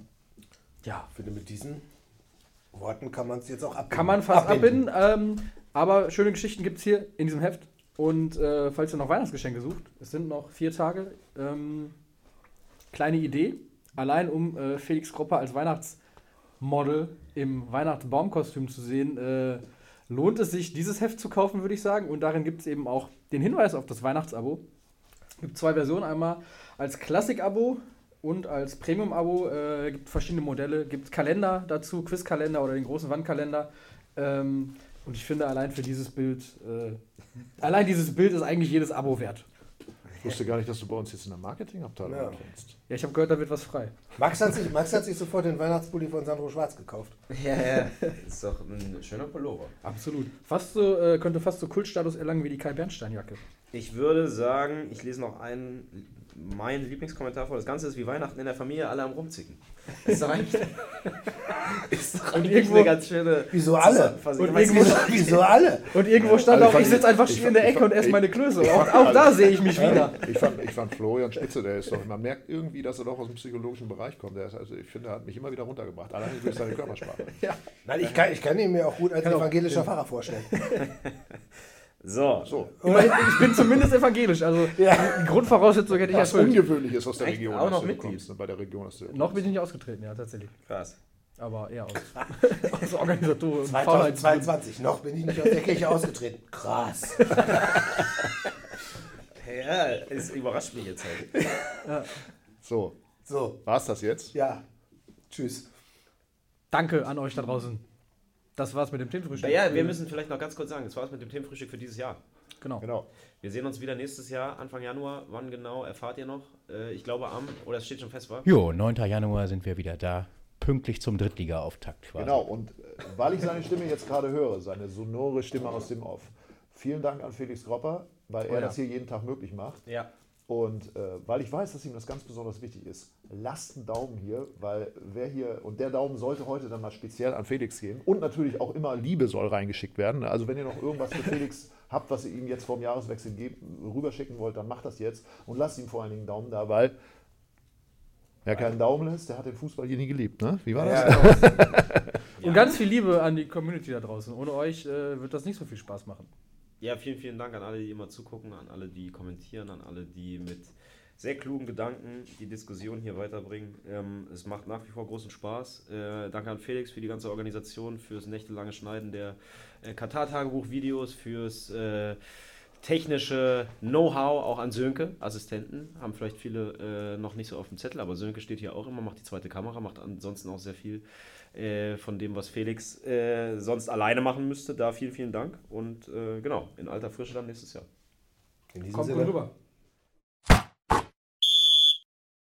Ja, finde, mit diesen Worten kann man es jetzt auch abbinden. kann man fast abbinden. Ähm, aber schöne Geschichten gibt es hier in diesem Heft. Und äh, falls ihr noch Weihnachtsgeschenke sucht, es sind noch vier Tage. Ähm, kleine Idee. Allein um äh, Felix Kropper als Weihnachtsmodel im Weihnachtsbaumkostüm zu sehen, äh, lohnt es sich, dieses Heft zu kaufen, würde ich sagen. Und darin gibt es eben auch den Hinweis auf das Weihnachtsabo. Es gibt zwei Versionen. Einmal als Klassik-Abo und als Premium-Abo. Äh, gibt verschiedene Modelle. Gibt Kalender dazu, Quizkalender oder den großen Wandkalender. Ähm, und ich finde, allein für dieses Bild, äh, allein dieses Bild ist eigentlich jedes Abo wert. Ich wusste gar nicht, dass du bei uns jetzt in der Marketingabteilung Ja. kennst. Ja, ich habe gehört, da wird was frei. Max hat, sich, Max hat sich sofort den Weihnachtspulli von Sandro Schwarz gekauft. Ja, ja. Ist doch ein schöner Pullover. Absolut. Fast so, äh, könnte fast so Kultstatus erlangen wie die Kai Bernstein-Jacke. Ich würde sagen, ich lese noch einen mein Lieblingskommentar vor das Ganze ist wie Weihnachten in der Familie, alle am rumzicken. Ist doch eigentlich, ist doch eigentlich irgendwo- eine ganz schöne. Wieso alle? Und irgendwo- Wieso alle? Und irgendwo stand Also auch, fand ich ich- sitze einfach ich still in der fand- Ecke und ich esse fand- meine Klöße. Auch, auch da sehe ich mich wieder. Ich fand, ich fand Florian Spitze, der ist doch, man merkt irgendwie, dass er doch aus dem psychologischen Bereich kommt. Der ist, also ich finde, er hat mich immer wieder runtergebracht, allein durch seine Körpersprache. Nein, ich kann, ich kann ihn mir auch gut als auch- evangelischer Pfarrer vorstellen. So, So, Immerhin, ich bin zumindest evangelisch. Also Ja. die Grundvoraussetzung hätte ich was erfüllt. ungewöhnlich ist aus der Echt? Region, Auch aus noch Mitglied? kommst, ne, bei der Region, aus der du Noch bin ich nicht ausgetreten, ja, tatsächlich. krass. Aber eher aus, aus Organisatoren. und 2022, noch bin ich nicht aus der Kirche ausgetreten. Krass. Ja, es überrascht mich jetzt halt. So, So, war's das jetzt? ja. Tschüss. Danke an euch da draußen. Das war's mit dem Themenfrühstück. Ja, wir müssen vielleicht noch ganz kurz sagen, das war's mit dem Themenfrühstück für dieses Jahr. Genau. Genau. Wir sehen uns wieder nächstes Jahr, Anfang Januar. Wann genau erfahrt ihr noch? Äh, ich glaube am, oder es steht schon fest, war? Jo, 9. Januar sind wir wieder da. Pünktlich zum Drittliga-Auftakt quasi. Genau, und äh, weil ich seine Stimme jetzt gerade höre, seine sonore Stimme aus dem Off, vielen Dank an Felix Gropper, weil er ja. das hier jeden Tag möglich macht. Ja. Und äh, weil ich weiß, dass ihm das ganz besonders wichtig ist, lasst einen Daumen hier, weil wer hier, und der Daumen sollte heute dann mal speziell an Felix gehen. Und natürlich auch immer Liebe soll reingeschickt werden. Also wenn ihr noch irgendwas für Felix habt, was ihr ihm jetzt vor dem Jahreswechsel geben, rüberschicken wollt, dann macht das jetzt und lasst ihm vor allen Dingen einen Daumen da, weil wer keinen Daumen lässt, der hat den Fußball hier nie geliebt. Ne? Wie war das? Und ganz viel Liebe an die Community da draußen. Ohne euch äh, wird das nicht so viel Spaß machen. Ja, vielen, vielen Dank an alle, die immer zugucken, an alle, die kommentieren, an alle, die mit sehr klugen Gedanken die Diskussion hier weiterbringen. Ähm, es macht nach wie vor großen Spaß. Äh, danke an Felix für die ganze Organisation, fürs nächtelange Schneiden der äh, Katar-Tagebuch-Videos, fürs äh, technische Know-how, auch an Sönke, Assistenten. Haben vielleicht viele äh, noch nicht so auf dem Zettel, aber Sönke steht hier auch immer, macht die zweite Kamera, macht ansonsten auch sehr viel äh, von dem, was Felix äh, sonst alleine machen müsste. Da vielen, vielen Dank. Und äh, genau, in alter Frische dann nächstes Jahr. In diesem Kommt Sinne. rüber.